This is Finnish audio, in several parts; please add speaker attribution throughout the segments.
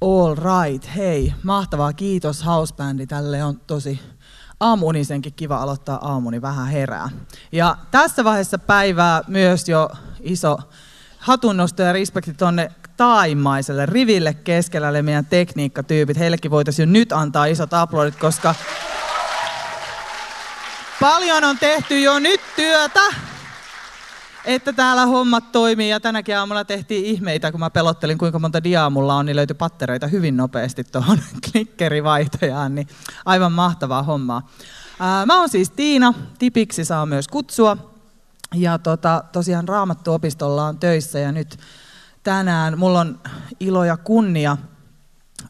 Speaker 1: All right, hei, mahtavaa, kiitos Housebandi, tälle on tosi aamunisenkin kiva aloittaa aamuni vähän herää. Ja tässä vaiheessa päivää myös jo iso hatunnosto ja respekti tonne taimaiselle riville keskellä meidän tekniikkatyypit. Heillekin voitaisiin jo nyt antaa isot aplodit, koska paljon on tehty jo nyt työtä että täällä hommat toimii. Ja tänäkin aamulla tehtiin ihmeitä, kun mä pelottelin kuinka monta diaa mulla on, niin löytyi pattereita hyvin nopeasti tuohon klikkerivaihtajaan, niin aivan mahtavaa hommaa. Mä oon siis Tiina, Tipiksi saa myös kutsua. Ja tota, tosiaan Raamattuopistolla on töissä ja nyt tänään mulla on ilo ja kunnia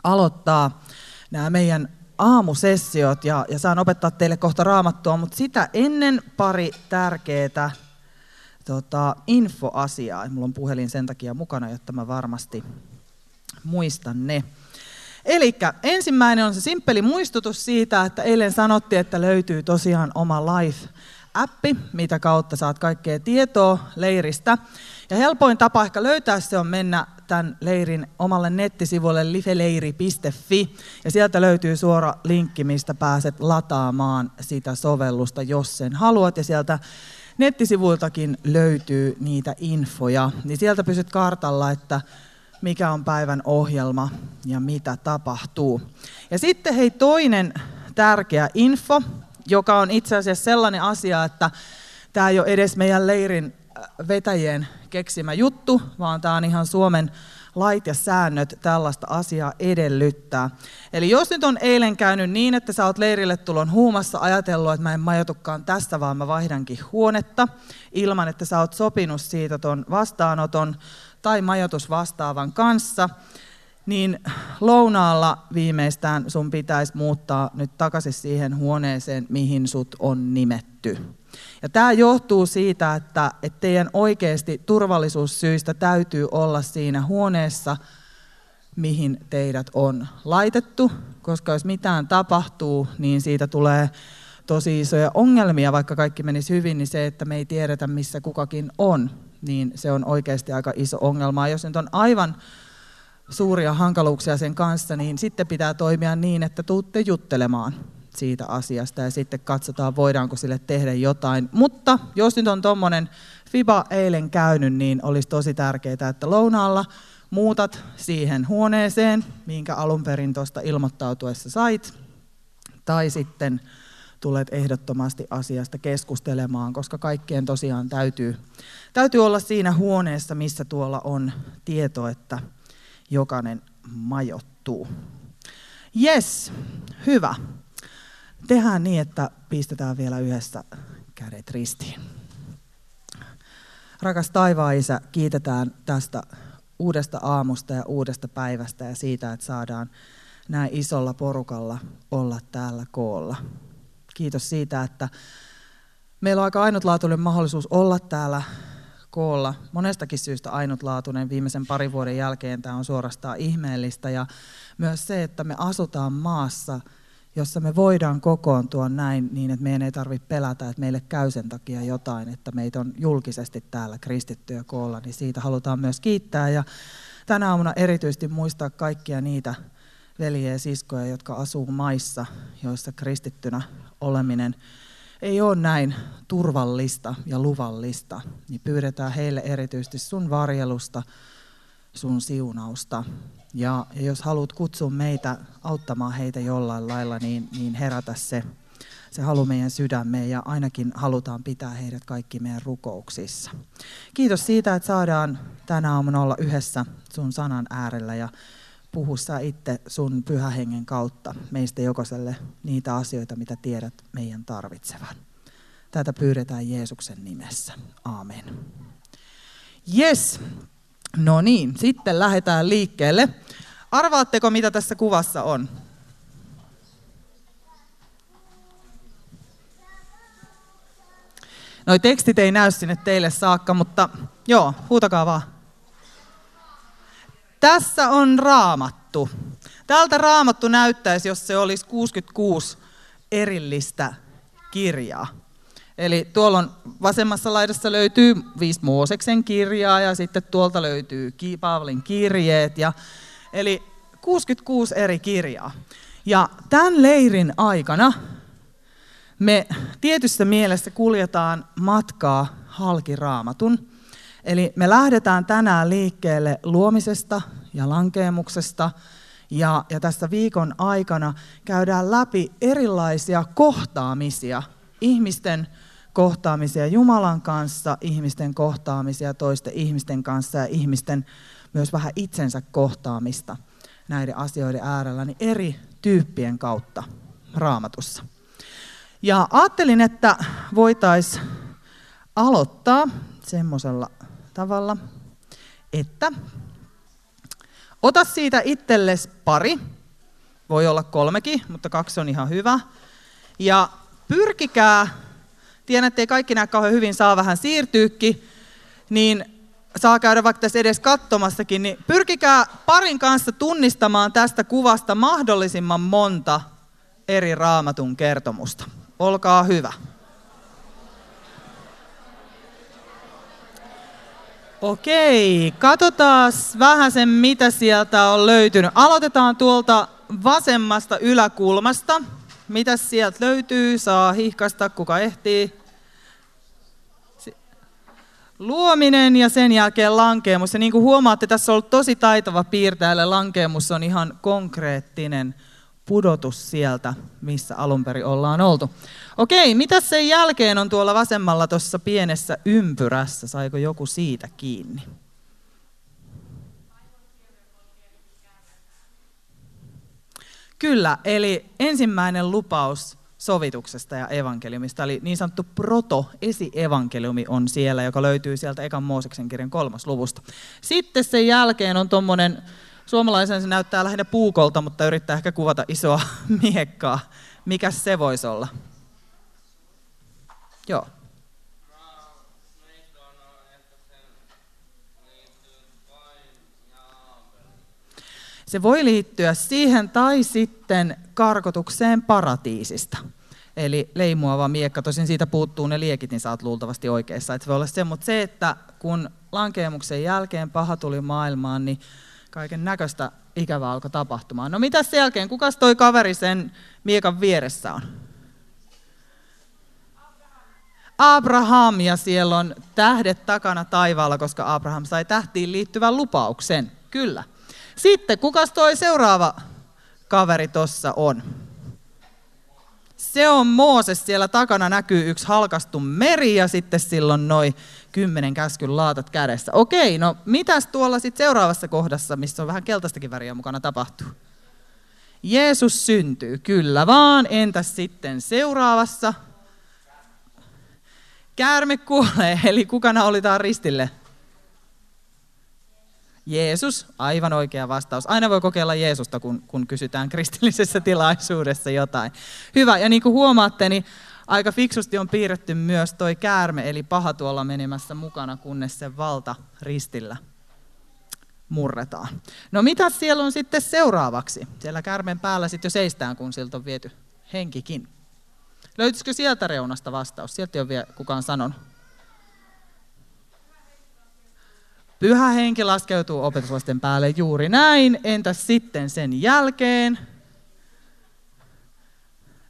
Speaker 1: aloittaa nämä meidän aamusessiot. Ja, ja saan opettaa teille kohta raamattua, mutta sitä ennen pari tärkeää tota, infoasiaa. Mulla on puhelin sen takia mukana, jotta mä varmasti muistan ne. Eli ensimmäinen on se simppeli muistutus siitä, että eilen sanottiin, että löytyy tosiaan oma Life-appi, mitä kautta saat kaikkea tietoa leiristä. Ja helpoin tapa ehkä löytää se on mennä tämän leirin omalle nettisivuille lifeleiri.fi ja sieltä löytyy suora linkki, mistä pääset lataamaan sitä sovellusta, jos sen haluat. Ja sieltä nettisivuiltakin löytyy niitä infoja, niin sieltä pysyt kartalla, että mikä on päivän ohjelma ja mitä tapahtuu. Ja sitten hei toinen tärkeä info, joka on itse asiassa sellainen asia, että tämä ei ole edes meidän leirin vetäjien keksimä juttu, vaan tämä on ihan Suomen lait ja säännöt tällaista asiaa edellyttää. Eli jos nyt on eilen käynyt niin, että sä oot leirille tulon huumassa ajatellut, että mä en majoitukaan tässä, vaan mä vaihdankin huonetta, ilman että sä oot sopinut siitä ton vastaanoton tai majoitus vastaavan kanssa, niin lounaalla viimeistään sun pitäisi muuttaa nyt takaisin siihen huoneeseen, mihin sut on nimetty. Ja tämä johtuu siitä, että, että teidän oikeasti turvallisuussyistä täytyy olla siinä huoneessa, mihin teidät on laitettu, koska jos mitään tapahtuu, niin siitä tulee tosi isoja ongelmia, vaikka kaikki menisi hyvin, niin se, että me ei tiedetä, missä kukakin on, niin se on oikeasti aika iso ongelma. Jos nyt on aivan suuria hankaluuksia sen kanssa, niin sitten pitää toimia niin, että tuutte juttelemaan siitä asiasta ja sitten katsotaan, voidaanko sille tehdä jotain. Mutta jos nyt on tuommoinen FIBA eilen käynyt, niin olisi tosi tärkeää, että lounaalla muutat siihen huoneeseen, minkä alun perin tuosta ilmoittautuessa sait, tai sitten tulet ehdottomasti asiasta keskustelemaan, koska kaikkien tosiaan täytyy, täytyy olla siinä huoneessa, missä tuolla on tieto, että jokainen majoittuu. Yes, hyvä. Tehdään niin, että pistetään vielä yhdessä kädet ristiin. Rakas taivaan isä, kiitetään tästä uudesta aamusta ja uudesta päivästä ja siitä, että saadaan näin isolla porukalla olla täällä koolla. Kiitos siitä, että meillä on aika ainutlaatuinen mahdollisuus olla täällä koolla. Monestakin syystä ainutlaatuinen viimeisen parin vuoden jälkeen tämä on suorastaan ihmeellistä. Ja myös se, että me asutaan maassa, jossa me voidaan kokoontua näin niin, että meidän ei tarvitse pelätä, että meille käy sen takia jotain, että meitä on julkisesti täällä kristittyjä koolla, niin siitä halutaan myös kiittää. Ja tänä aamuna erityisesti muistaa kaikkia niitä veljiä ja siskoja, jotka asuu maissa, joissa kristittynä oleminen ei ole näin turvallista ja luvallista, niin pyydetään heille erityisesti sun varjelusta, sun siunausta. Ja, jos haluat kutsua meitä auttamaan heitä jollain lailla, niin, niin herätä se, se halu meidän sydämeen ja ainakin halutaan pitää heidät kaikki meidän rukouksissa. Kiitos siitä, että saadaan tänä aamuna olla yhdessä sun sanan äärellä ja puhu sä itse sun pyhähengen kautta meistä jokaiselle niitä asioita, mitä tiedät meidän tarvitsevan. Tätä pyydetään Jeesuksen nimessä. Amen. Yes. No niin, sitten lähdetään liikkeelle. Arvaatteko, mitä tässä kuvassa on? Noi tekstit ei näy sinne teille saakka, mutta joo, huutakaa vaan. Tässä on raamattu. Tältä raamattu näyttäisi, jos se olisi 66 erillistä kirjaa. Eli tuolla on vasemmassa laidassa löytyy viisi Mooseksen kirjaa ja sitten tuolta löytyy Paavalin kirjeet. Ja, eli 66 eri kirjaa. Ja tämän leirin aikana me tietyssä mielessä kuljetaan matkaa halki raamatun. Eli me lähdetään tänään liikkeelle luomisesta ja lankeemuksesta. Ja, ja tässä viikon aikana käydään läpi erilaisia kohtaamisia, ihmisten kohtaamisia Jumalan kanssa, ihmisten kohtaamisia toisten ihmisten kanssa ja ihmisten myös vähän itsensä kohtaamista näiden asioiden äärellä niin eri tyyppien kautta raamatussa. Ja ajattelin, että voitaisiin aloittaa semmoisella tavalla, että ota siitä itsellesi pari, voi olla kolmekin, mutta kaksi on ihan hyvä. Ja pyrkikää, tiedän, että ei kaikki näe kauhean hyvin, saa vähän siirtyykin, niin saa käydä vaikka tässä edes katsomassakin, niin pyrkikää parin kanssa tunnistamaan tästä kuvasta mahdollisimman monta eri raamatun kertomusta. Olkaa hyvä. Okei, katsotaan vähän sen, mitä sieltä on löytynyt. Aloitetaan tuolta vasemmasta yläkulmasta. Mitä sieltä löytyy? Saa hihkasta, kuka ehtii. Luominen ja sen jälkeen lankeemus. Ja niin kuin huomaatte, tässä on ollut tosi taitava piirtäjälle. Lankeemus on ihan konkreettinen pudotus sieltä, missä alun perin ollaan oltu. Okei, mitä sen jälkeen on tuolla vasemmalla tuossa pienessä ympyrässä? Saiko joku siitä kiinni? Kyllä, eli ensimmäinen lupaus sovituksesta ja evankeliumista, eli niin sanottu proto-esievankeliumi on siellä, joka löytyy sieltä ekan Mooseksen kirjan kolmas luvusta. Sitten sen jälkeen on tuommoinen Suomalaisen se näyttää lähinnä puukolta, mutta yrittää ehkä kuvata isoa miekkaa. Mikä se voisi olla? Joo. Se voi liittyä siihen tai sitten karkotukseen paratiisista. Eli leimuava miekka, tosin siitä puuttuu ne liekit, niin oot luultavasti oikeassa. Että se voi olla se, mutta se, että kun lankeemuksen jälkeen paha tuli maailmaan, niin kaiken näköistä ikävää alkoi tapahtumaan. No mitä sen jälkeen, kukas toi kaveri sen miekan vieressä on? Abraham ja siellä on tähdet takana taivaalla, koska Abraham sai tähtiin liittyvän lupauksen. Kyllä. Sitten kukas toi seuraava kaveri tossa on? Se on Mooses, siellä takana näkyy yksi halkastu meri ja sitten silloin noin kymmenen käskyn laatat kädessä. Okei, no mitäs tuolla sitten seuraavassa kohdassa, missä on vähän keltaistakin väriä mukana tapahtuu? Jeesus syntyy, kyllä vaan. Entäs sitten seuraavassa? Käärme kuolee, eli kukana oli tämä ristille? Jeesus, aivan oikea vastaus. Aina voi kokeilla Jeesusta, kun, kun kysytään kristillisessä tilaisuudessa jotain. Hyvä, ja niin kuin huomaatte, niin aika fiksusti on piirretty myös toi käärme, eli paha tuolla menemässä mukana, kunnes se valta ristillä murretaan. No mitä siellä on sitten seuraavaksi? Siellä käärmeen päällä sitten jo seistään, kun siltä on viety henkikin. Löytyisikö sieltä reunasta vastaus? Sieltä ei ole vielä kukaan sanonut. Pyhä henki laskeutuu opetuslasten päälle juuri näin. Entäs sitten sen jälkeen?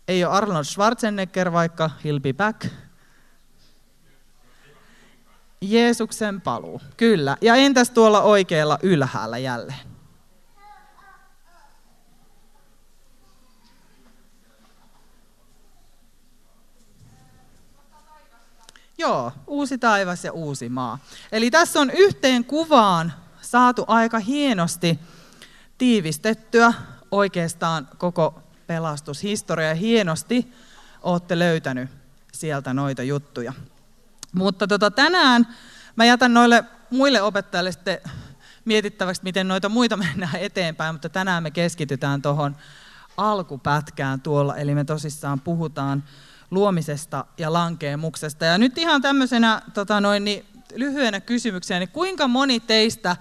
Speaker 1: Ei ole Arnold Schwarzenegger, vaikka he'll be back. Jeesuksen paluu, kyllä. Ja entäs tuolla oikealla ylhäällä jälleen? Joo, uusi taivas ja uusi maa. Eli tässä on yhteen kuvaan saatu aika hienosti tiivistettyä oikeastaan koko pelastushistoria. Hienosti olette löytänyt sieltä noita juttuja. Mutta tota, tänään mä jätän noille muille opettajille sitten mietittäväksi, miten noita muita mennään eteenpäin, mutta tänään me keskitytään tuohon alkupätkään tuolla, eli me tosissaan puhutaan luomisesta ja lankeemuksesta. Ja nyt ihan tämmöisenä tota noin, niin lyhyenä kysymyksenä, niin kuinka moni teistä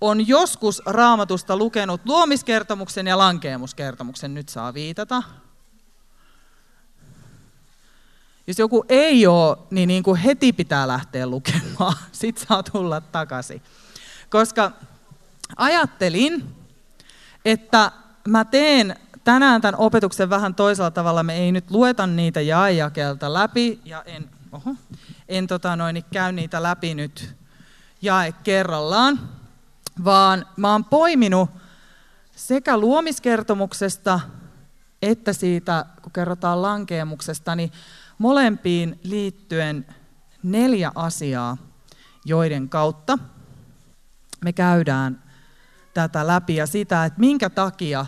Speaker 1: on joskus raamatusta lukenut luomiskertomuksen ja lankeemuskertomuksen, nyt saa viitata. Jos joku ei ole, niin, niin kuin heti pitää lähteä lukemaan, sitten saa tulla takaisin. Koska ajattelin, että mä teen tänään tämän opetuksen vähän toisella tavalla. Me ei nyt lueta niitä jaejakelta läpi ja en, oho, en tota noin, käy niitä läpi nyt jae kerrallaan, vaan mä oon poiminut sekä luomiskertomuksesta että siitä, kun kerrotaan lankeemuksesta, niin molempiin liittyen neljä asiaa, joiden kautta me käydään tätä läpi ja sitä, että minkä takia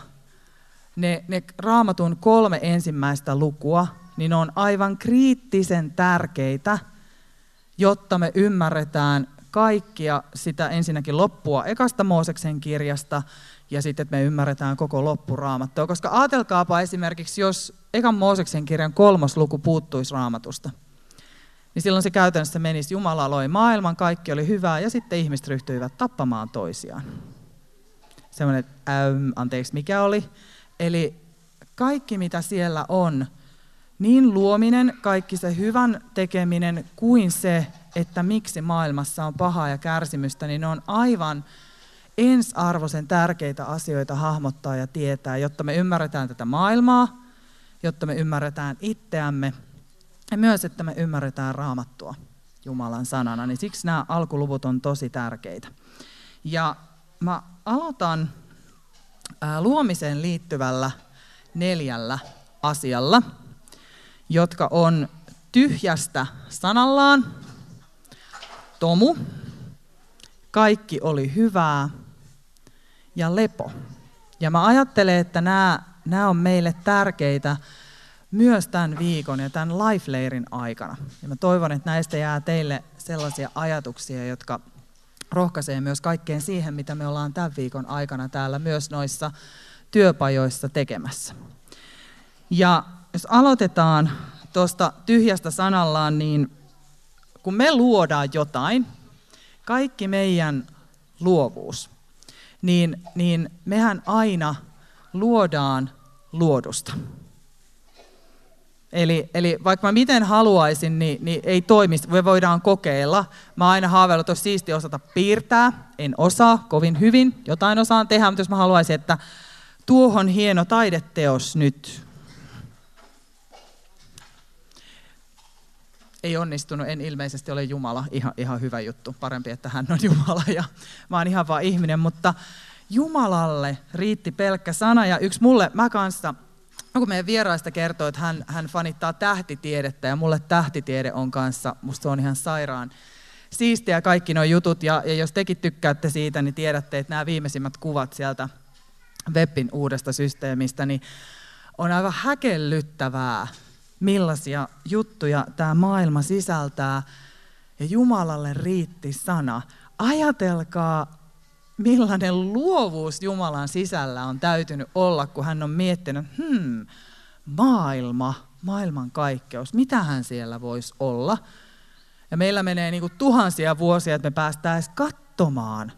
Speaker 1: ne, ne raamatun kolme ensimmäistä lukua, niin on aivan kriittisen tärkeitä, jotta me ymmärretään kaikkia sitä ensinnäkin loppua ekasta Mooseksen kirjasta ja sitten, että me ymmärretään koko loppuraamattua. Koska ajatelkaapa esimerkiksi, jos ekan Mooseksen kirjan kolmas luku puuttuisi raamatusta, niin silloin se käytännössä menisi, Jumala loi maailman, kaikki oli hyvää, ja sitten ihmiset ryhtyivät tappamaan toisiaan. Semmoinen, äm, anteeksi, mikä oli? Eli kaikki, mitä siellä on, niin luominen, kaikki se hyvän tekeminen kuin se, että miksi maailmassa on pahaa ja kärsimystä, niin ne on aivan ensarvoisen tärkeitä asioita hahmottaa ja tietää, jotta me ymmärretään tätä maailmaa, jotta me ymmärretään itseämme ja myös, että me ymmärretään raamattua Jumalan sanana. Niin siksi nämä alkuluvut on tosi tärkeitä. Ja mä aloitan luomiseen liittyvällä neljällä asialla, jotka on tyhjästä sanallaan, tomu, kaikki oli hyvää ja lepo. Ja mä ajattelen, että nämä, nämä on meille tärkeitä myös tämän viikon ja tämän Life aikana. Ja mä toivon, että näistä jää teille sellaisia ajatuksia, jotka rohkaisee myös kaikkeen siihen, mitä me ollaan tämän viikon aikana täällä myös noissa työpajoissa tekemässä. Ja jos aloitetaan tuosta tyhjästä sanallaan, niin kun me luodaan jotain, kaikki meidän luovuus, niin, niin mehän aina luodaan luodusta. Eli, eli vaikka mä miten haluaisin, niin, niin ei toimi. Me voidaan kokeilla. Mä aina haaveillut, että olisi siisti osata piirtää. En osaa kovin hyvin. Jotain osaan tehdä, mutta jos mä haluaisin, että tuohon hieno taideteos nyt. Ei onnistunut, en ilmeisesti ole Jumala. Ihan, ihan hyvä juttu. Parempi, että hän on Jumala ja mä oon ihan vaan ihminen. Mutta Jumalalle riitti pelkkä sana. Ja yksi mulle, mä kanssa kun meidän vieraista kertoo, että hän, hän fanittaa tähtitiedettä ja mulle tähtitiede on kanssa, musta se on ihan sairaan siistiä kaikki nuo jutut ja, ja jos tekin tykkäätte siitä, niin tiedätte, että nämä viimeisimmät kuvat sieltä webin uudesta systeemistä, niin on aivan häkellyttävää, millaisia juttuja tämä maailma sisältää ja Jumalalle riitti sana. Ajatelkaa millainen luovuus Jumalan sisällä on täytynyt olla, kun hän on miettinyt, hmm, maailma, maailman kaikkeus, mitähän siellä voisi olla. Ja meillä menee niin kuin tuhansia vuosia, että me päästään edes katsomaan,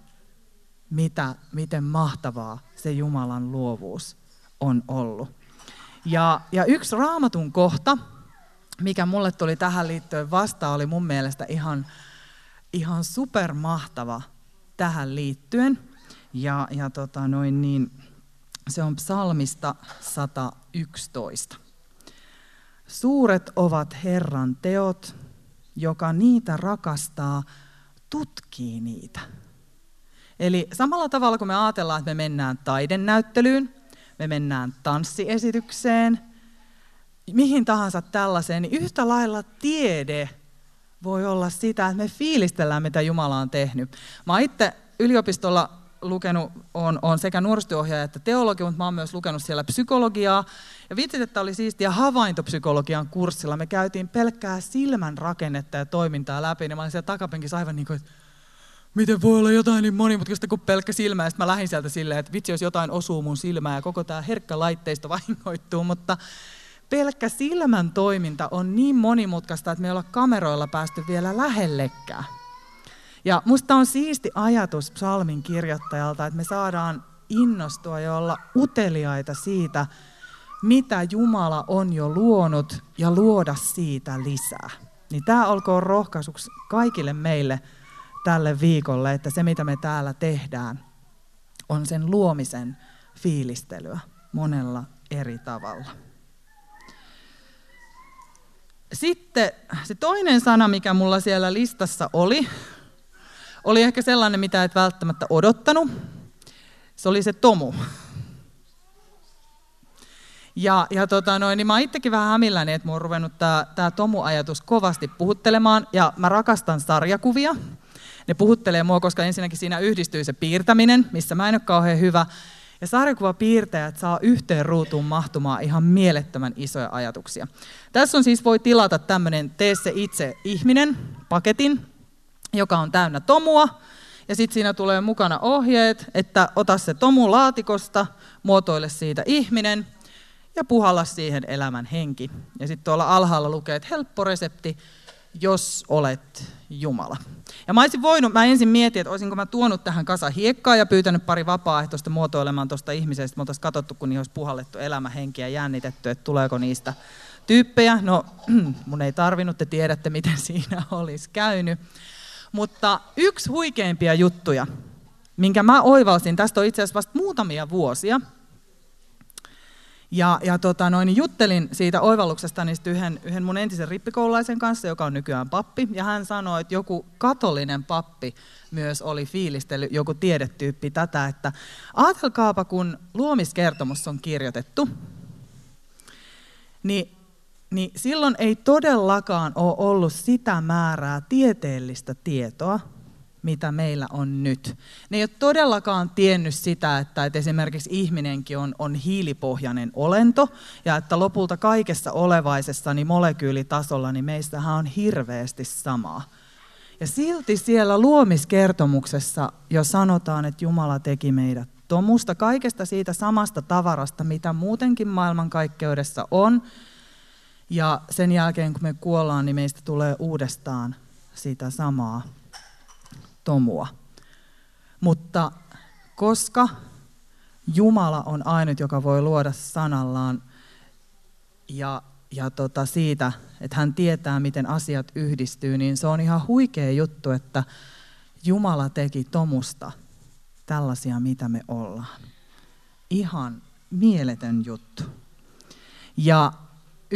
Speaker 1: mitä, miten mahtavaa se Jumalan luovuus on ollut. Ja, ja yksi raamatun kohta, mikä mulle tuli tähän liittyen vasta, oli mun mielestä ihan, ihan supermahtava tähän liittyen. Ja, ja tota noin niin, se on psalmista 111. Suuret ovat Herran teot, joka niitä rakastaa, tutkii niitä. Eli samalla tavalla kun me ajatellaan, että me mennään taidennäyttelyyn, me mennään tanssiesitykseen, mihin tahansa tällaiseen, niin yhtä lailla tiede voi olla sitä, että me fiilistellään, mitä Jumala on tehnyt. Mä itse yliopistolla lukenut, on, on sekä nuorisotyöohjaaja että teologia, mutta mä oon myös lukenut siellä psykologiaa. Ja vitsit, että oli siistiä havaintopsykologian kurssilla. Me käytiin pelkkää silmän rakennetta ja toimintaa läpi, niin mä olin siellä takapenkissä aivan niin kuin, että miten voi olla jotain niin monimutkaista kuin pelkkä silmä. Ja sitten mä lähdin sieltä silleen, että vitsi, jos jotain osuu mun silmään ja koko tämä herkkä laitteisto vahingoittuu. Mutta pelkkä silmän toiminta on niin monimutkaista, että me ei olla kameroilla päästy vielä lähellekään. Ja musta on siisti ajatus psalmin kirjoittajalta, että me saadaan innostua ja olla uteliaita siitä, mitä Jumala on jo luonut ja luoda siitä lisää. Niin tämä olkoon rohkaisuksi kaikille meille tälle viikolle, että se mitä me täällä tehdään, on sen luomisen fiilistelyä monella eri tavalla. Sitten se toinen sana, mikä mulla siellä listassa oli, oli ehkä sellainen, mitä et välttämättä odottanut. Se oli se tomu. Ja, ja tota noin, niin mä oon itsekin vähän hämilläni, että mun on ruvennut tää tomu-ajatus kovasti puhuttelemaan. Ja mä rakastan sarjakuvia. Ne puhuttelee mua, koska ensinnäkin siinä yhdistyy se piirtäminen, missä mä en ole kauhean hyvä. Ja sarjakuvapiirtäjät saa yhteen ruutuun mahtumaan ihan mielettömän isoja ajatuksia. Tässä on siis, voi tilata tämmöinen Tee se itse ihminen paketin, joka on täynnä tomua. Ja sitten siinä tulee mukana ohjeet, että ota se tomu laatikosta, muotoile siitä ihminen ja puhalla siihen elämän henki. Ja sitten tuolla alhaalla lukee, että helppo resepti, jos olet Jumala. Ja mä olisin voinut, mä ensin mietin, että olisinko mä tuonut tähän kasa hiekkaa ja pyytänyt pari vapaaehtoista muotoilemaan tuosta ihmisestä. Mä oltaisiin katsottu, kun niihin olisi puhallettu elämähenki ja jännitetty, että tuleeko niistä tyyppejä. No, mun ei tarvinnut, te tiedätte, miten siinä olisi käynyt. Mutta yksi huikeimpia juttuja, minkä mä oivalsin, tästä on itse asiassa vasta muutamia vuosia, ja, ja tota noin, juttelin siitä oivalluksesta niin yhden, yhden mun entisen rippikoululaisen kanssa, joka on nykyään pappi, ja hän sanoi, että joku katolinen pappi myös oli fiilistellyt, joku tiedetyyppi tätä, että ajatelkaapa, kun luomiskertomus on kirjoitettu, niin, niin silloin ei todellakaan ole ollut sitä määrää tieteellistä tietoa, mitä meillä on nyt. Ne ei ole todellakaan tiennyt sitä, että, että esimerkiksi ihminenkin on, on hiilipohjainen olento ja että lopulta kaikessa olevaisessa niin molekyylitasolla niin meistähän on hirveästi samaa. Ja silti siellä luomiskertomuksessa jo sanotaan, että Jumala teki meidät tomusta, kaikesta siitä samasta tavarasta, mitä muutenkin maailmankaikkeudessa on. Ja sen jälkeen, kun me kuollaan, niin meistä tulee uudestaan sitä samaa tomua. Mutta koska Jumala on ainut, joka voi luoda sanallaan ja, ja tota siitä, että hän tietää, miten asiat yhdistyy, niin se on ihan huikea juttu, että Jumala teki tomusta tällaisia, mitä me ollaan. Ihan mieletön juttu. Ja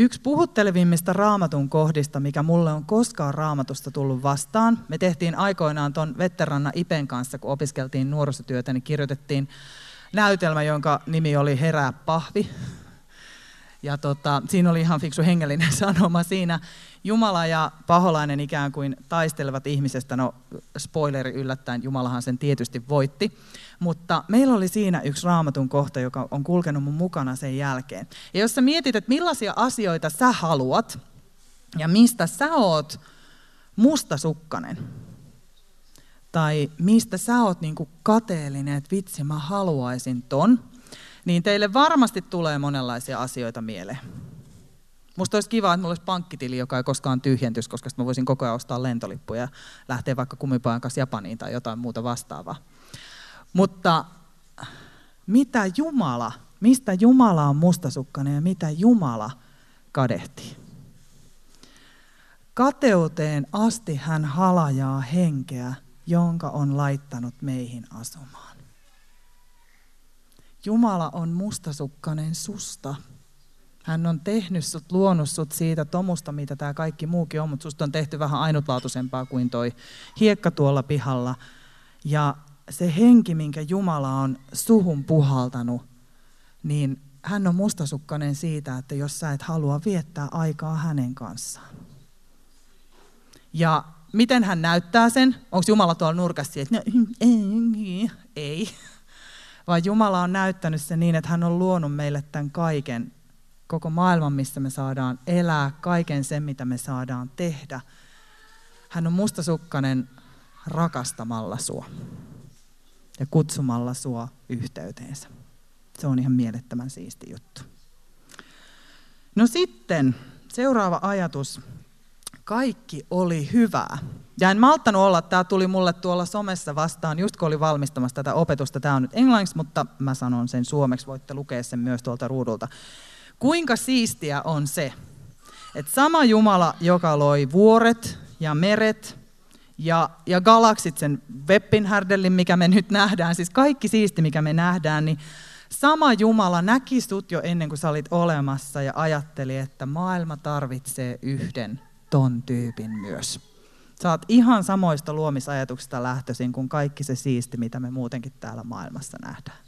Speaker 1: Yksi puhuttelevimmista raamatun kohdista, mikä mulle on koskaan raamatusta tullut vastaan, me tehtiin aikoinaan tuon Vetteranna Ipen kanssa, kun opiskeltiin nuorisotyötä, niin kirjoitettiin näytelmä, jonka nimi oli Herää pahvi. Ja tota, siinä oli ihan fiksu hengellinen sanoma siinä. Jumala ja paholainen ikään kuin taistelevat ihmisestä. No, spoileri yllättäen, Jumalahan sen tietysti voitti. Mutta meillä oli siinä yksi raamatun kohta, joka on kulkenut mun mukana sen jälkeen. Ja jos sä mietit, että millaisia asioita sä haluat ja mistä sä oot mustasukkanen, tai mistä sä oot niinku kateellinen, että vitsi mä haluaisin ton, niin teille varmasti tulee monenlaisia asioita mieleen. Musta olisi kiva, että mulla olisi pankkitili, joka ei koskaan tyhjentys, koska mä voisin koko ajan ostaa lentolippuja ja lähteä vaikka kumipojan kanssa Japaniin tai jotain muuta vastaavaa. Mutta mitä Jumala, mistä Jumala on mustasukkainen ja mitä Jumala kadehtii? Kateuteen asti hän halajaa henkeä, jonka on laittanut meihin asumaan. Jumala on mustasukkainen susta. Hän on tehnyt sut, luonut sut siitä tomusta, mitä tämä kaikki muukin on, mutta susta on tehty vähän ainutlaatuisempaa kuin toi hiekka tuolla pihalla. Ja se henki, minkä Jumala on suhun puhaltanut, niin hän on mustasukkainen siitä, että jos sä et halua viettää aikaa hänen kanssaan. Ja miten hän näyttää sen? Onko Jumala tuolla nurkassa että no, ei. Vaan Jumala on näyttänyt sen niin, että hän on luonut meille tämän kaiken, koko maailman, missä me saadaan elää, kaiken sen, mitä me saadaan tehdä. Hän on mustasukkainen rakastamalla sua ja kutsumalla sua yhteyteensä. Se on ihan mielettömän siisti juttu. No sitten seuraava ajatus. Kaikki oli hyvää. Ja en malttanut olla, tämä tuli mulle tuolla somessa vastaan, just kun oli valmistamassa tätä opetusta. Tämä on nyt englanniksi, mutta mä sanon sen suomeksi, voitte lukea sen myös tuolta ruudulta. Kuinka siistiä on se, että sama Jumala, joka loi vuoret ja meret ja, ja galaksit, sen Weppinhärdellin, mikä me nyt nähdään, siis kaikki siisti, mikä me nähdään, niin sama Jumala näki sut jo ennen kuin sä olit olemassa ja ajatteli, että maailma tarvitsee yhden ton tyypin myös. Sä oot ihan samoista luomisajatuksista lähtöisin kuin kaikki se siisti, mitä me muutenkin täällä maailmassa nähdään.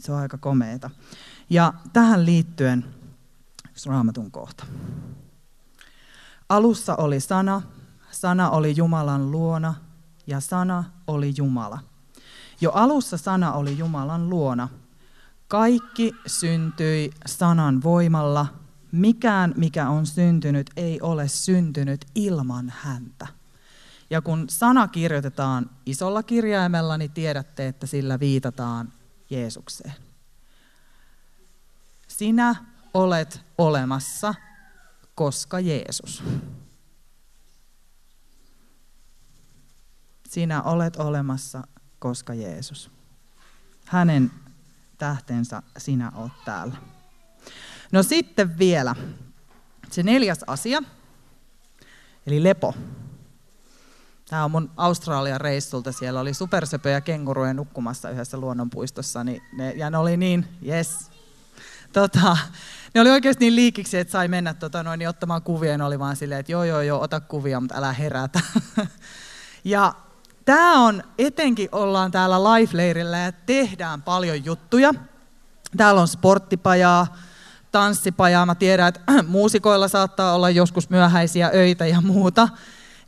Speaker 1: Se on aika komeeta. Ja tähän liittyen raamatun kohta. Alussa oli sana, sana oli Jumalan luona ja sana oli Jumala. Jo alussa sana oli Jumalan luona. Kaikki syntyi sanan voimalla. Mikään, mikä on syntynyt, ei ole syntynyt ilman häntä. Ja kun sana kirjoitetaan isolla kirjaimella, niin tiedätte, että sillä viitataan Jeesukseen. Sinä olet olemassa, koska Jeesus. Sinä olet olemassa, koska Jeesus. Hänen tähtensä sinä olet täällä. No sitten vielä se neljäs asia, eli lepo. Tämä on mun Australian reissulta. Siellä oli supersöpöjä kenguruja nukkumassa yhdessä luonnonpuistossa. Niin ne, ja ne oli niin, yes. Tota, ne oli oikeasti niin liikiksi, että sai mennä tota, noin, niin ottamaan kuvia. Ne oli vaan silleen, että joo, joo, joo, ota kuvia, mutta älä herätä. ja tämä on, etenkin ollaan täällä Life-leirillä ja tehdään paljon juttuja. Täällä on sporttipajaa, tanssipajaa. Mä tiedän, että muusikoilla saattaa olla joskus myöhäisiä öitä ja muuta.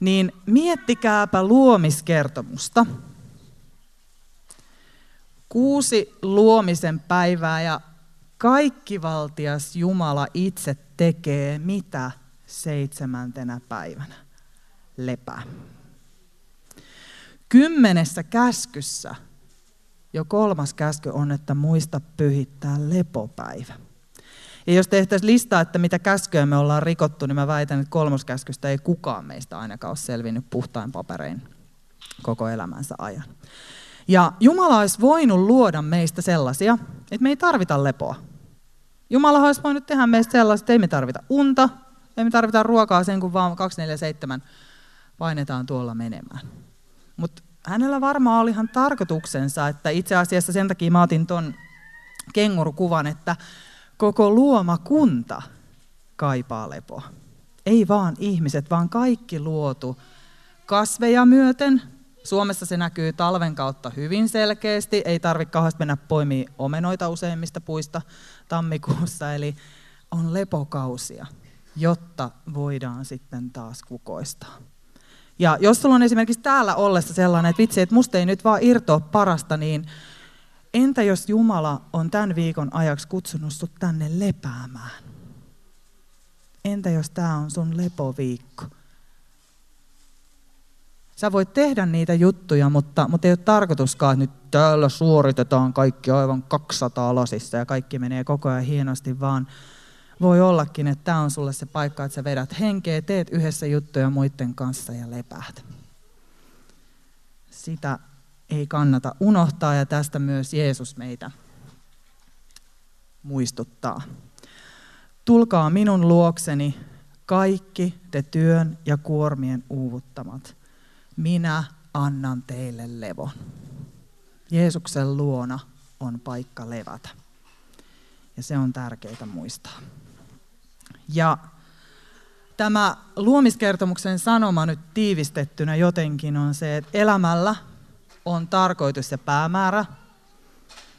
Speaker 1: Niin miettikääpä luomiskertomusta. Kuusi luomisen päivää ja kaikkivaltias Jumala itse tekee mitä seitsemäntenä päivänä? Lepää. Kymmenessä käskyssä jo kolmas käsky on, että muista pyhittää lepopäivä. Ja jos tehtäisiin listaa, että mitä käskyjä me ollaan rikottu, niin mä väitän, että kolmoskäskystä ei kukaan meistä ainakaan ole selvinnyt puhtain paperein koko elämänsä ajan. Ja Jumala olisi voinut luoda meistä sellaisia, että me ei tarvita lepoa. Jumala olisi voinut tehdä meistä sellaisia, että ei me tarvita unta, ei me tarvita ruokaa sen, kun vaan 247 painetaan tuolla menemään. Mutta hänellä varmaan oli ihan tarkoituksensa, että itse asiassa sen takia mä otin ton kengurukuvan, että koko luomakunta kaipaa lepoa. Ei vaan ihmiset, vaan kaikki luotu kasveja myöten. Suomessa se näkyy talven kautta hyvin selkeästi. Ei tarvitse kauheasti mennä poimia omenoita useimmista puista tammikuussa. Eli on lepokausia, jotta voidaan sitten taas kukoistaa. Ja jos sulla on esimerkiksi täällä ollessa sellainen, että vitsi, että musta ei nyt vaan irtoa parasta, niin entä jos Jumala on tämän viikon ajaksi kutsunut sut tänne lepäämään? Entä jos tämä on sun lepoviikko? Sä voit tehdä niitä juttuja, mutta, mutta ei ole tarkoituskaan, että nyt täällä suoritetaan kaikki aivan 200 lasissa ja kaikki menee koko ajan hienosti, vaan voi ollakin, että tämä on sulle se paikka, että sä vedät henkeä, teet yhdessä juttuja muiden kanssa ja lepäät. Sitä ei kannata unohtaa ja tästä myös Jeesus meitä muistuttaa. Tulkaa minun luokseni kaikki te työn ja kuormien uuvuttamat. Minä annan teille levon. Jeesuksen luona on paikka levätä. Ja se on tärkeää muistaa. Ja tämä luomiskertomuksen sanoma nyt tiivistettynä jotenkin on se, että elämällä on tarkoitus ja päämäärä,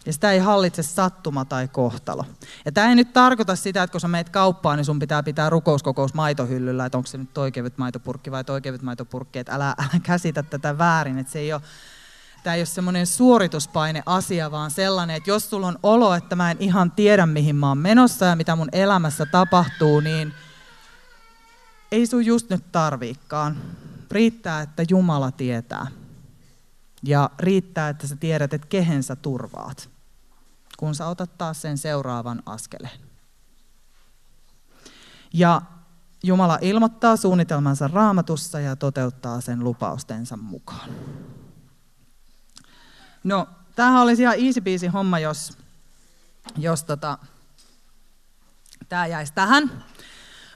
Speaker 1: ja sitä ei hallitse sattuma tai kohtalo. Ja tämä ei nyt tarkoita sitä, että kun sä meet kauppaan, niin sun pitää pitää rukouskokous maitohyllyllä, että onko se nyt toi kevyt maitopurkki vai toi kevyt maitopurkki, että älä, älä käsitä tätä väärin, että se ei ole tämä ei ole semmoinen suorituspaine asia, vaan sellainen, että jos sulla on olo, että mä en ihan tiedä, mihin mä oon menossa ja mitä mun elämässä tapahtuu, niin ei sun just nyt tarviikaan. Riittää, että Jumala tietää. Ja riittää, että sä tiedät, että kehen sä turvaat, kun sä otat taas sen seuraavan askeleen. Ja Jumala ilmoittaa suunnitelmansa raamatussa ja toteuttaa sen lupaustensa mukaan. No, tämähän olisi ihan easy peasy homma, jos, jos tota, tämä jäisi tähän.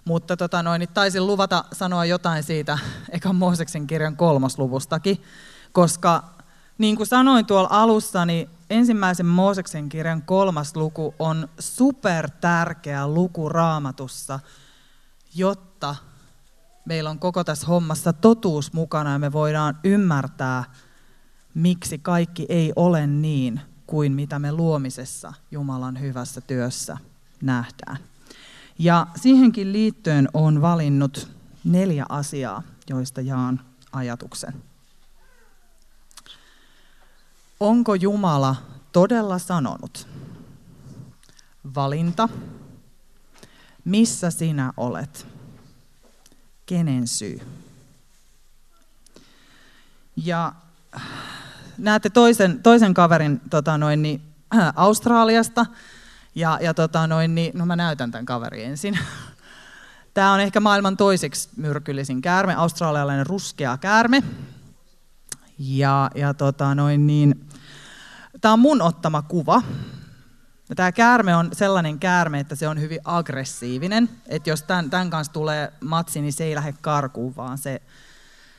Speaker 1: Mutta tota noin, niin taisin luvata sanoa jotain siitä ekan Mooseksen kirjan kolmosluvustakin, koska niin kuin sanoin tuolla alussa, niin ensimmäisen Mooseksen kirjan kolmas luku on super tärkeä luku raamatussa, jotta meillä on koko tässä hommassa totuus mukana ja me voidaan ymmärtää, miksi kaikki ei ole niin kuin mitä me luomisessa Jumalan hyvässä työssä nähdään. Ja siihenkin liittyen on valinnut neljä asiaa, joista jaan ajatuksen. Onko Jumala todella sanonut? Valinta. Missä sinä olet? Kenen syy? Ja näette toisen, toisen kaverin tota noin, niin, äh, Australiasta. Ja, ja tota noin, niin, no mä näytän tämän kaverin ensin. Tämä on ehkä maailman toiseksi myrkyllisin käärme, australialainen ruskea käärme. Ja, ja tota noin, niin, Tämä on mun ottama kuva. Ja tämä käärme on sellainen käärme, että se on hyvin aggressiivinen. Että jos tämän, tämän kanssa tulee matsi, niin se ei lähde karkuun, vaan se,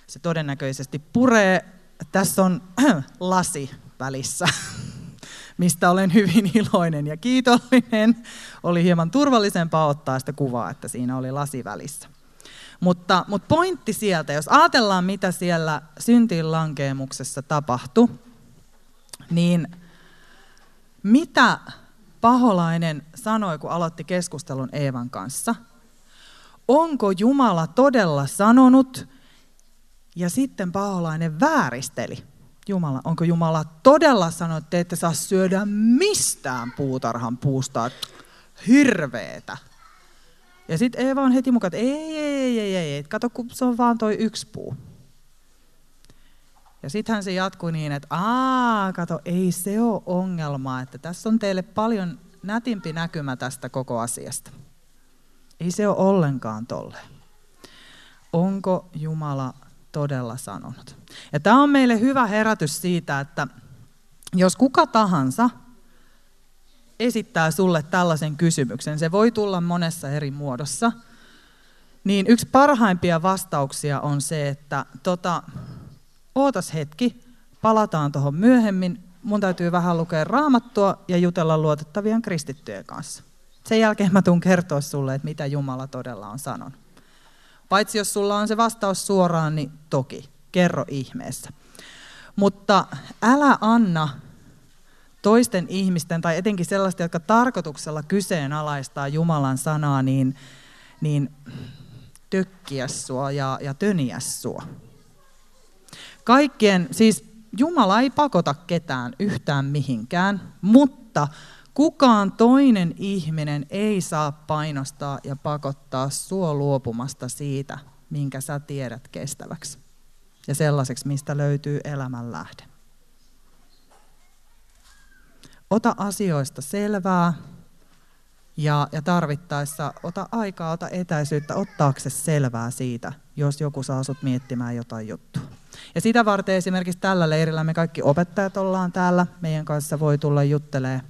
Speaker 1: se todennäköisesti puree. Tässä on lasi välissä, mistä olen hyvin iloinen ja kiitollinen. Oli hieman turvallisempaa ottaa sitä kuvaa, että siinä oli lasi välissä. Mutta, mutta pointti sieltä, jos ajatellaan mitä siellä syntiin lankeemuksessa tapahtui, niin mitä paholainen sanoi, kun aloitti keskustelun Eevan kanssa? Onko Jumala todella sanonut? Ja sitten paholainen vääristeli. Jumala, onko Jumala todella sanonut, että te ette saa syödä mistään puutarhan puusta? Hirveetä. Ja sitten Eeva on heti mukaan, että ei, ei, ei, ei, ei, kato kun se on vaan toi yksi puu. Ja sittenhän se jatkui niin, että aa, kato, ei se ole ongelma, että tässä on teille paljon nätimpi näkymä tästä koko asiasta. Ei se ole ollenkaan tolle. Onko Jumala todella sanonut? Ja tämä on meille hyvä herätys siitä, että jos kuka tahansa esittää sulle tällaisen kysymyksen, se voi tulla monessa eri muodossa, niin yksi parhaimpia vastauksia on se, että tota, ootas hetki, palataan tuohon myöhemmin, mun täytyy vähän lukea raamattua ja jutella luotettavien kristittyjen kanssa. Sen jälkeen mä tuun kertoa sulle, että mitä Jumala todella on sanonut. Paitsi jos sulla on se vastaus suoraan, niin toki, kerro ihmeessä. Mutta älä anna toisten ihmisten, tai etenkin sellaisten, jotka tarkoituksella kyseenalaistaa Jumalan sanaa, niin, niin tökkiä sua ja, ja töniä sua. Kaikkien, siis Jumala ei pakota ketään yhtään mihinkään, mutta kukaan toinen ihminen ei saa painostaa ja pakottaa sua luopumasta siitä, minkä sä tiedät kestäväksi ja sellaiseksi, mistä löytyy elämän lähde. Ota asioista selvää ja, ja tarvittaessa ota aikaa, ota etäisyyttä ottaaksesi selvää siitä, jos joku saa sut miettimään jotain juttua. Ja sitä varten esimerkiksi tällä leirillä me kaikki opettajat ollaan täällä. Meidän kanssa voi tulla juttelee,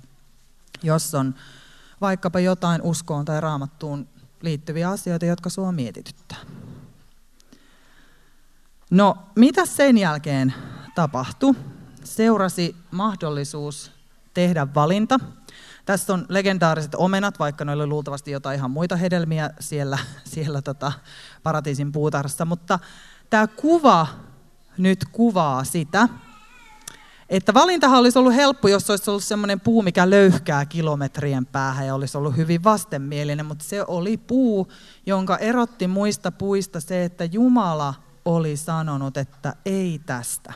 Speaker 1: jos on vaikkapa jotain uskoon tai raamattuun liittyviä asioita, jotka sua mietityttää. No, mitä sen jälkeen tapahtui? Seurasi mahdollisuus tehdä valinta. Tässä on legendaariset omenat, vaikka noilla oli luultavasti jotain ihan muita hedelmiä siellä, siellä tota paratiisin puutarhassa, mutta tämä kuva nyt kuvaa sitä, että valintahan olisi ollut helppo, jos olisi ollut semmoinen puu, mikä löyhkää kilometrien päähän ja olisi ollut hyvin vastenmielinen, mutta se oli puu, jonka erotti muista puista se, että Jumala oli sanonut, että ei tästä.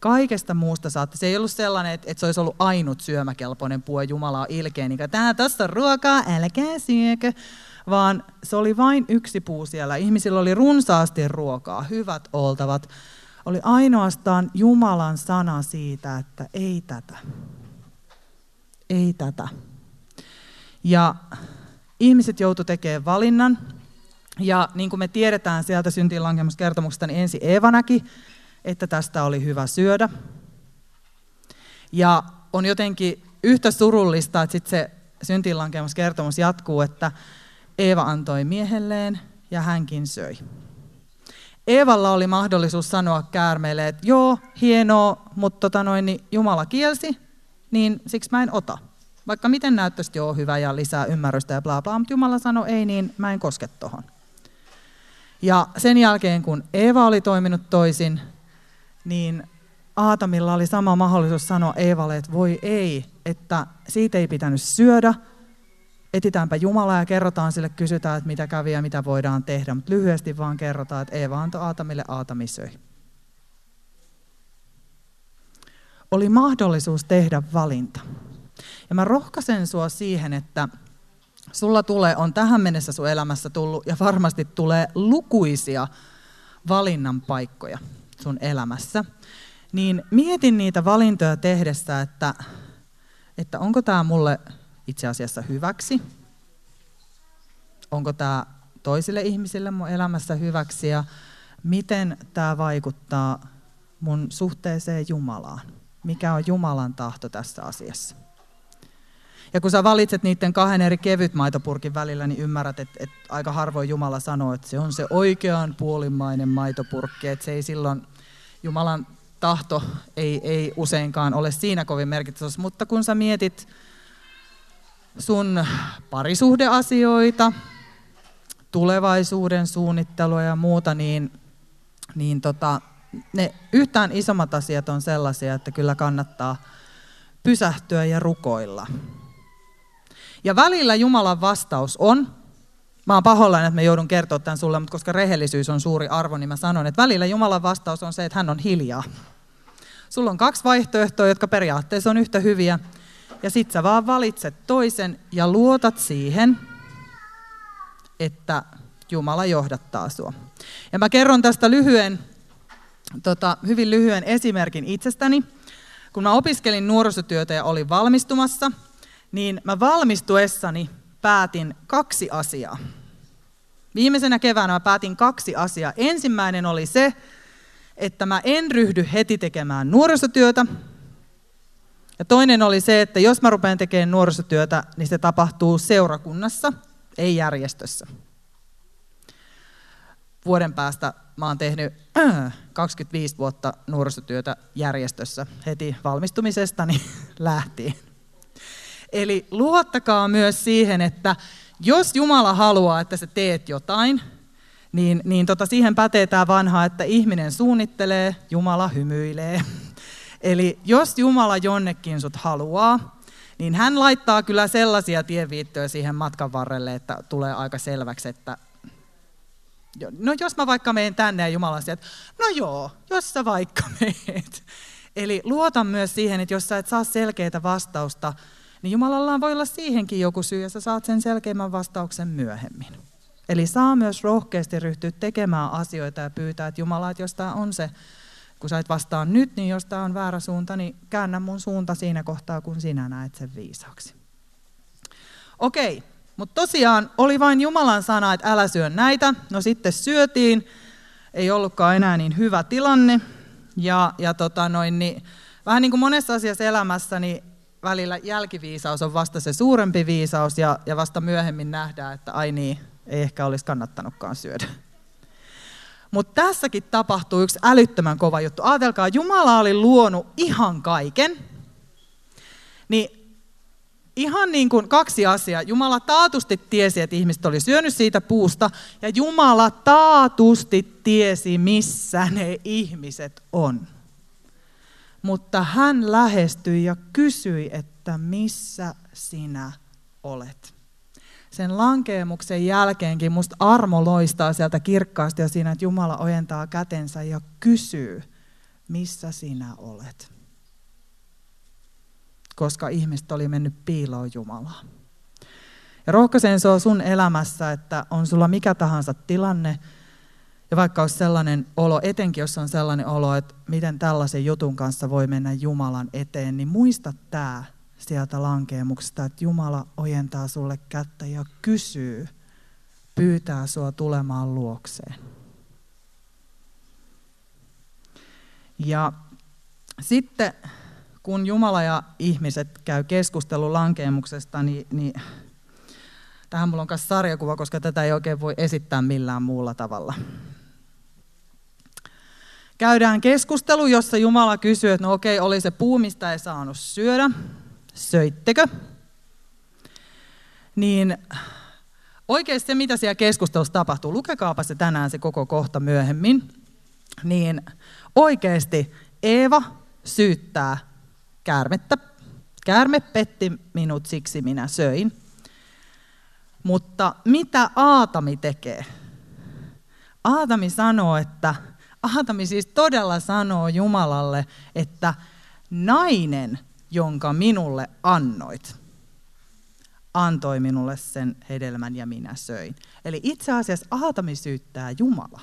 Speaker 1: Kaikesta muusta saatte. Se ei ollut sellainen, että se olisi ollut ainut syömäkelpoinen puu ja Jumala on ilkeä, niin tämä tässä on ruokaa, älkää syökö vaan se oli vain yksi puu siellä. Ihmisillä oli runsaasti ruokaa, hyvät oltavat. Oli ainoastaan Jumalan sana siitä, että ei tätä. Ei tätä. Ja ihmiset joutu tekemään valinnan. Ja niin kuin me tiedetään sieltä syntiinlankemuskertomuksesta, niin ensi Eeva näki, että tästä oli hyvä syödä. Ja on jotenkin yhtä surullista, että sitten se syntiinlankemuskertomus jatkuu, että Eeva antoi miehelleen ja hänkin söi. Eevalla oli mahdollisuus sanoa käärmeelle, että joo, hienoa, mutta tota noin, niin Jumala kielsi, niin siksi mä en ota. Vaikka miten näyttäisi joo hyvä ja lisää ymmärrystä ja bla bla, mutta Jumala sanoi ei, niin mä en koske tohon. Ja sen jälkeen, kun Eeva oli toiminut toisin, niin Aatamilla oli sama mahdollisuus sanoa Eevalle, että voi ei, että siitä ei pitänyt syödä, etitäänpä Jumalaa ja kerrotaan sille, kysytään, että mitä kävi ja mitä voidaan tehdä, mutta lyhyesti vaan kerrotaan, että Eeva antoi Aatamille, Aatami söi. Oli mahdollisuus tehdä valinta. Ja mä rohkaisen sua siihen, että sulla tulee, on tähän mennessä sun elämässä tullut ja varmasti tulee lukuisia valinnan paikkoja sun elämässä. Niin mietin niitä valintoja tehdessä, että, että onko tämä mulle itse asiassa hyväksi? Onko tämä toisille ihmisille mun elämässä hyväksi ja miten tämä vaikuttaa mun suhteeseen Jumalaan? Mikä on Jumalan tahto tässä asiassa? Ja kun sä valitset niiden kahden eri kevyt maitopurkin välillä, niin ymmärrät, että, että aika harvoin Jumala sanoo, että se on se oikean puolimainen maitopurkki, että se ei silloin, Jumalan tahto ei, ei useinkaan ole siinä kovin merkityksessä, mutta kun sä mietit sun parisuhdeasioita, tulevaisuuden suunnittelua ja muuta, niin, niin tota, ne yhtään isommat asiat on sellaisia, että kyllä kannattaa pysähtyä ja rukoilla. Ja välillä Jumalan vastaus on, mä oon pahoillani, että mä joudun kertoa tämän sulle, mutta koska rehellisyys on suuri arvo, niin mä sanon, että välillä Jumalan vastaus on se, että hän on hiljaa. Sulla on kaksi vaihtoehtoa, jotka periaatteessa on yhtä hyviä, ja sit sä vaan valitset toisen ja luotat siihen, että Jumala johdattaa sua. Ja mä kerron tästä lyhyen, tota, hyvin lyhyen esimerkin itsestäni. Kun mä opiskelin nuorisotyötä ja olin valmistumassa, niin mä valmistuessani päätin kaksi asiaa. Viimeisenä keväänä mä päätin kaksi asiaa. Ensimmäinen oli se, että mä en ryhdy heti tekemään nuorisotyötä, ja toinen oli se, että jos mä rupean tekemään nuorisotyötä, niin se tapahtuu seurakunnassa, ei järjestössä. Vuoden päästä mä oon tehnyt 25 vuotta nuorisotyötä järjestössä heti valmistumisestani lähtien. Eli luottakaa myös siihen, että jos Jumala haluaa, että sä teet jotain, niin, niin tota, siihen pätee tämä vanha, että ihminen suunnittelee, Jumala hymyilee. Eli jos Jumala jonnekin sut haluaa, niin hän laittaa kyllä sellaisia tienviittoja siihen matkan varrelle, että tulee aika selväksi, että no jos mä vaikka menen tänne ja Jumala että no joo, jos sä vaikka meet. Eli luotan myös siihen, että jos sä et saa selkeää vastausta, niin Jumalalla voi olla siihenkin joku syy ja sä saat sen selkeimmän vastauksen myöhemmin. Eli saa myös rohkeasti ryhtyä tekemään asioita ja pyytää, että Jumala, että jos tämä on se kun sä et vastaa nyt, niin jos tämä on väärä suunta, niin käännä mun suunta siinä kohtaa, kun sinä näet sen viisaaksi. Okei, mutta tosiaan oli vain Jumalan sana, että älä syö näitä. No sitten syötiin, ei ollutkaan enää niin hyvä tilanne. Ja, ja tota noin, niin, vähän niin kuin monessa asiassa elämässä, niin välillä jälkiviisaus on vasta se suurempi viisaus ja, ja vasta myöhemmin nähdään, että ai niin, ei ehkä olisi kannattanutkaan syödä. Mutta tässäkin tapahtuu yksi älyttömän kova juttu. Ajatelkaa, Jumala oli luonut ihan kaiken. Niin ihan niin kuin kaksi asiaa. Jumala taatusti tiesi, että ihmiset oli syönyt siitä puusta, ja Jumala taatusti tiesi, missä ne ihmiset on. Mutta hän lähestyi ja kysyi, että missä sinä olet sen lankeemuksen jälkeenkin musta armo loistaa sieltä kirkkaasti ja siinä, että Jumala ojentaa kätensä ja kysyy, missä sinä olet. Koska ihmiset oli mennyt piiloon Jumalaa. Ja rohkaisen se on sun elämässä, että on sulla mikä tahansa tilanne, ja vaikka olisi sellainen olo, etenkin jos on sellainen olo, että miten tällaisen jutun kanssa voi mennä Jumalan eteen, niin muista tämä, sieltä lankeemuksesta, että Jumala ojentaa sulle kättä ja kysyy, pyytää sua tulemaan luokseen. Ja sitten kun Jumala ja ihmiset käy keskustelun lankeemuksesta, niin, niin tähän mulla on myös sarjakuva, koska tätä ei oikein voi esittää millään muulla tavalla. Käydään keskustelu, jossa Jumala kysyy, että no okei, oli se puu, mistä ei saanut syödä. Söittekö? Niin oikeasti se, mitä siellä keskustelussa tapahtuu, lukekaapa se tänään se koko kohta myöhemmin, niin oikeasti Eeva syyttää käärmettä. Käärme petti minut, siksi minä söin. Mutta mitä Aatami tekee? Aatami sanoo, että Aatami siis todella sanoo Jumalalle, että nainen, jonka minulle annoit, antoi minulle sen hedelmän ja minä söin. Eli itse asiassa Aatami syyttää Jumala.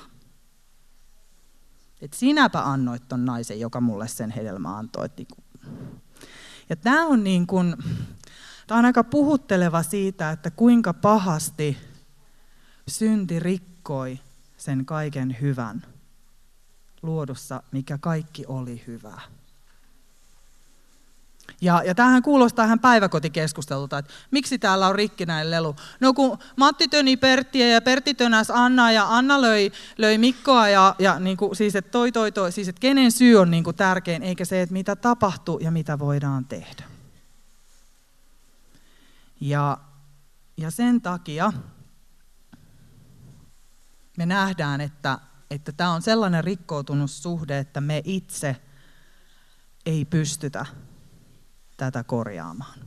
Speaker 1: Et sinäpä annoit ton naisen, joka mulle sen hedelmä antoi. Niinku. Ja tämä on, niin kun, tää on aika puhutteleva siitä, että kuinka pahasti synti rikkoi sen kaiken hyvän luodussa, mikä kaikki oli hyvää. Ja, ja tämähän kuulostaa ihan päiväkotikeskustelulta, että miksi täällä on rikkinäinen lelu. No kun Matti töni Perttiä ja Pertti tönäs Anna ja Anna löi, löi Mikkoa ja, ja niin kuin, siis että toi toi toi, siis että kenen syy on niin kuin tärkein, eikä se, että mitä tapahtuu ja mitä voidaan tehdä. Ja, ja sen takia me nähdään, että, että tämä on sellainen rikkoutunut suhde, että me itse ei pystytä tätä korjaamaan.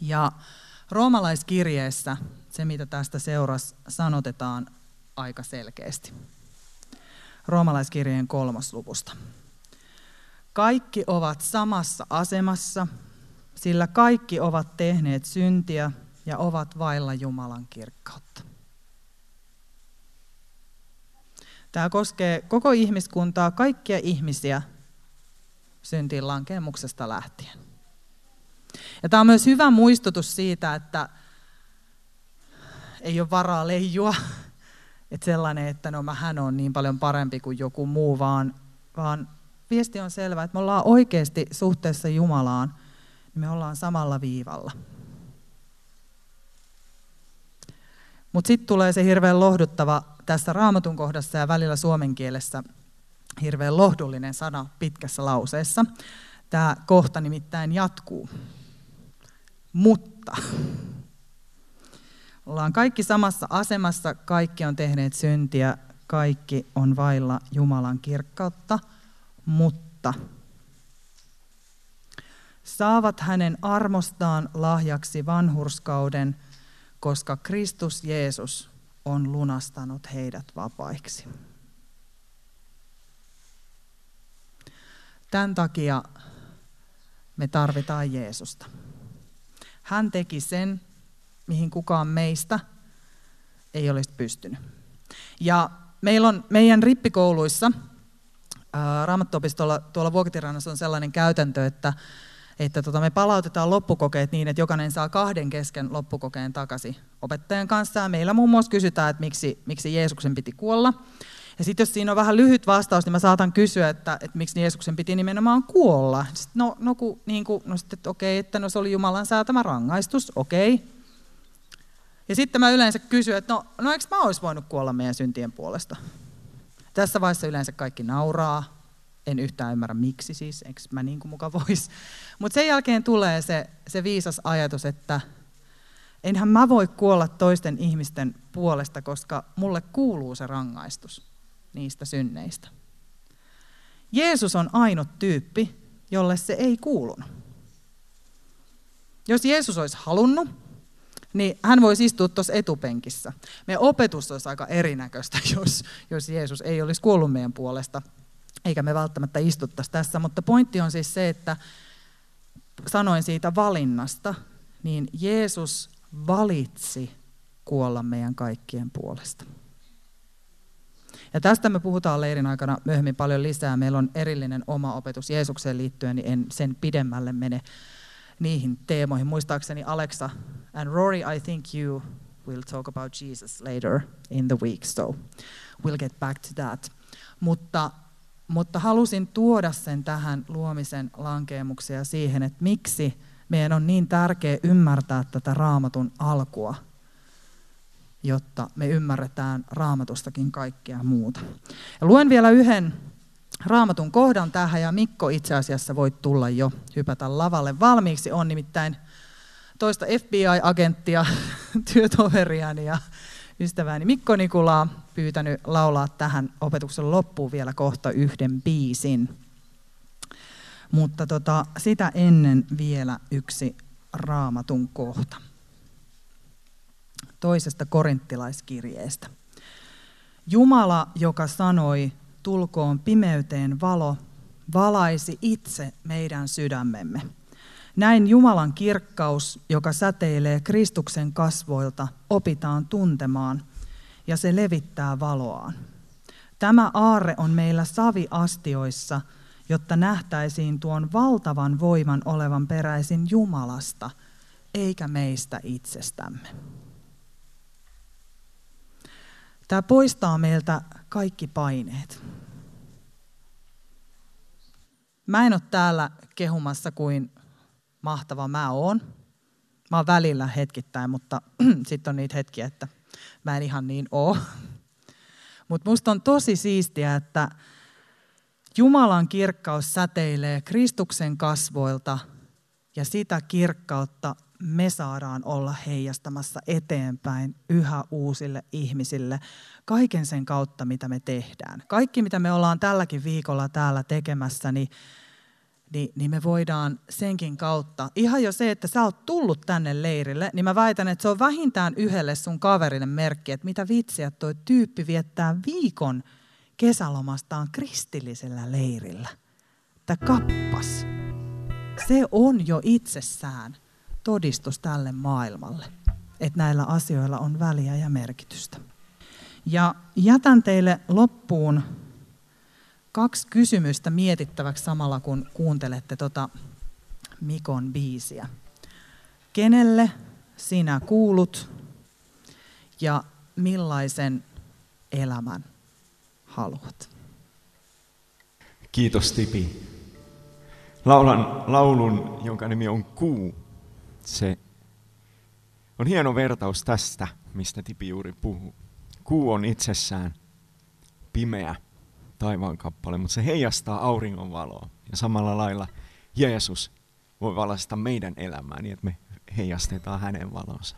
Speaker 1: Ja roomalaiskirjeessä se, mitä tästä seurasi, sanotetaan aika selkeästi. Roomalaiskirjeen kolmosluvusta. Kaikki ovat samassa asemassa, sillä kaikki ovat tehneet syntiä ja ovat vailla Jumalan kirkkautta. Tämä koskee koko ihmiskuntaa, kaikkia ihmisiä syntiin lankemuksesta lähtien. Ja tämä on myös hyvä muistutus siitä, että ei ole varaa leijua, että sellainen, että no hän on niin paljon parempi kuin joku muu, vaan, vaan viesti on selvä, että me ollaan oikeasti suhteessa Jumalaan, niin me ollaan samalla viivalla. Mutta sitten tulee se hirveän lohduttava tässä raamatun kohdassa ja välillä suomen kielessä hirveän lohdullinen sana pitkässä lauseessa. Tämä kohta nimittäin jatkuu. Mutta ollaan kaikki samassa asemassa, kaikki on tehneet syntiä, kaikki on vailla Jumalan kirkkautta, mutta saavat hänen armostaan lahjaksi vanhurskauden, koska Kristus Jeesus on lunastanut heidät vapaiksi. Tämän takia me tarvitaan Jeesusta. Hän teki sen, mihin kukaan meistä ei olisi pystynyt. Ja meillä on meidän rippikouluissa, Raamattopistolla tuolla Vuokitirannassa on sellainen käytäntö, että, että tota, me palautetaan loppukokeet niin, että jokainen saa kahden kesken loppukokeen takaisin opettajan kanssa. Ja meillä muun muassa kysytään, että miksi, miksi Jeesuksen piti kuolla. Ja sitten jos siinä on vähän lyhyt vastaus, niin mä saatan kysyä, että, että miksi Jeesuksen piti nimenomaan kuolla. Sitten, no, no, ku, niin kuin, no sitten, että okei, että no se oli Jumalan säätämä rangaistus, okei. Ja sitten mä yleensä kysyn, että no, no eikö mä olisi voinut kuolla meidän syntien puolesta? Tässä vaiheessa yleensä kaikki nauraa. En yhtään ymmärrä miksi siis, eikö mä niin kuin muka vois. Mutta sen jälkeen tulee se, se viisas ajatus, että enhän mä voi kuolla toisten ihmisten puolesta, koska mulle kuuluu se rangaistus niistä synneistä. Jeesus on ainut tyyppi, jolle se ei kuulunut. Jos Jeesus olisi halunnut, niin hän voisi istua tuossa etupenkissä. Meidän opetus olisi aika erinäköistä, jos, jos Jeesus ei olisi kuollut meidän puolesta, eikä me välttämättä istuttaisi tässä. Mutta pointti on siis se, että sanoin siitä valinnasta, niin Jeesus valitsi kuolla meidän kaikkien puolesta. Ja tästä me puhutaan leirin aikana myöhemmin paljon lisää. Meillä on erillinen oma opetus Jeesukseen liittyen, niin en sen pidemmälle mene niihin teemoihin. Muistaakseni Alexa and Rory, I think you will talk about Jesus later in the week, so we'll get back to that. Mutta, mutta halusin tuoda sen tähän luomisen lankeemuksia siihen, että miksi meidän on niin tärkeää ymmärtää tätä raamatun alkua. Jotta me ymmärretään raamatustakin kaikkea muuta. Ja luen vielä yhden raamatun kohdan tähän, ja Mikko itse asiassa voit tulla jo hypätä lavalle valmiiksi. On nimittäin toista FBI-agenttia, työtoveriani ja ystävääni Mikko Nikulaa pyytänyt laulaa tähän opetuksen loppuun vielä kohta yhden biisin. Mutta tota, sitä ennen vielä yksi raamatun kohta. Toisesta korinttilaiskirjeestä. Jumala, joka sanoi, tulkoon pimeyteen valo, valaisi itse meidän sydämemme. Näin Jumalan kirkkaus, joka säteilee Kristuksen kasvoilta, opitaan tuntemaan ja se levittää valoaan. Tämä aarre on meillä saviastioissa, jotta nähtäisiin tuon valtavan voiman olevan peräisin Jumalasta, eikä meistä itsestämme. Tämä poistaa meiltä kaikki paineet. Mä en ole täällä kehumassa kuin mahtava mä oon. Mä oon välillä hetkittäin, mutta sitten on niitä hetkiä, että mä en ihan niin oo. Mutta musta on tosi siistiä, että Jumalan kirkkaus säteilee Kristuksen kasvoilta ja sitä kirkkautta me saadaan olla heijastamassa eteenpäin yhä uusille ihmisille kaiken sen kautta, mitä me tehdään. Kaikki, mitä me ollaan tälläkin viikolla täällä tekemässä, niin niin, niin me voidaan senkin kautta, ihan jo se, että sä oot tullut tänne leirille, niin mä väitän, että se on vähintään yhdelle sun kaverille merkki, että mitä vitsiä toi tyyppi viettää viikon kesälomastaan kristillisellä leirillä. Tämä kappas, se on jo itsessään todistus tälle maailmalle, että näillä asioilla on väliä ja merkitystä. Ja jätän teille loppuun kaksi kysymystä mietittäväksi samalla, kun kuuntelette tota Mikon biisiä. Kenelle sinä kuulut ja millaisen elämän haluat?
Speaker 2: Kiitos Tipi. Laulan laulun, jonka nimi on Kuu. Se on hieno vertaus tästä, mistä Tipi juuri puhuu. Kuu on itsessään pimeä taivaan kappale, mutta se heijastaa auringon valoa. Ja samalla lailla Jeesus voi valaista meidän elämää niin, että me heijastetaan hänen valonsa.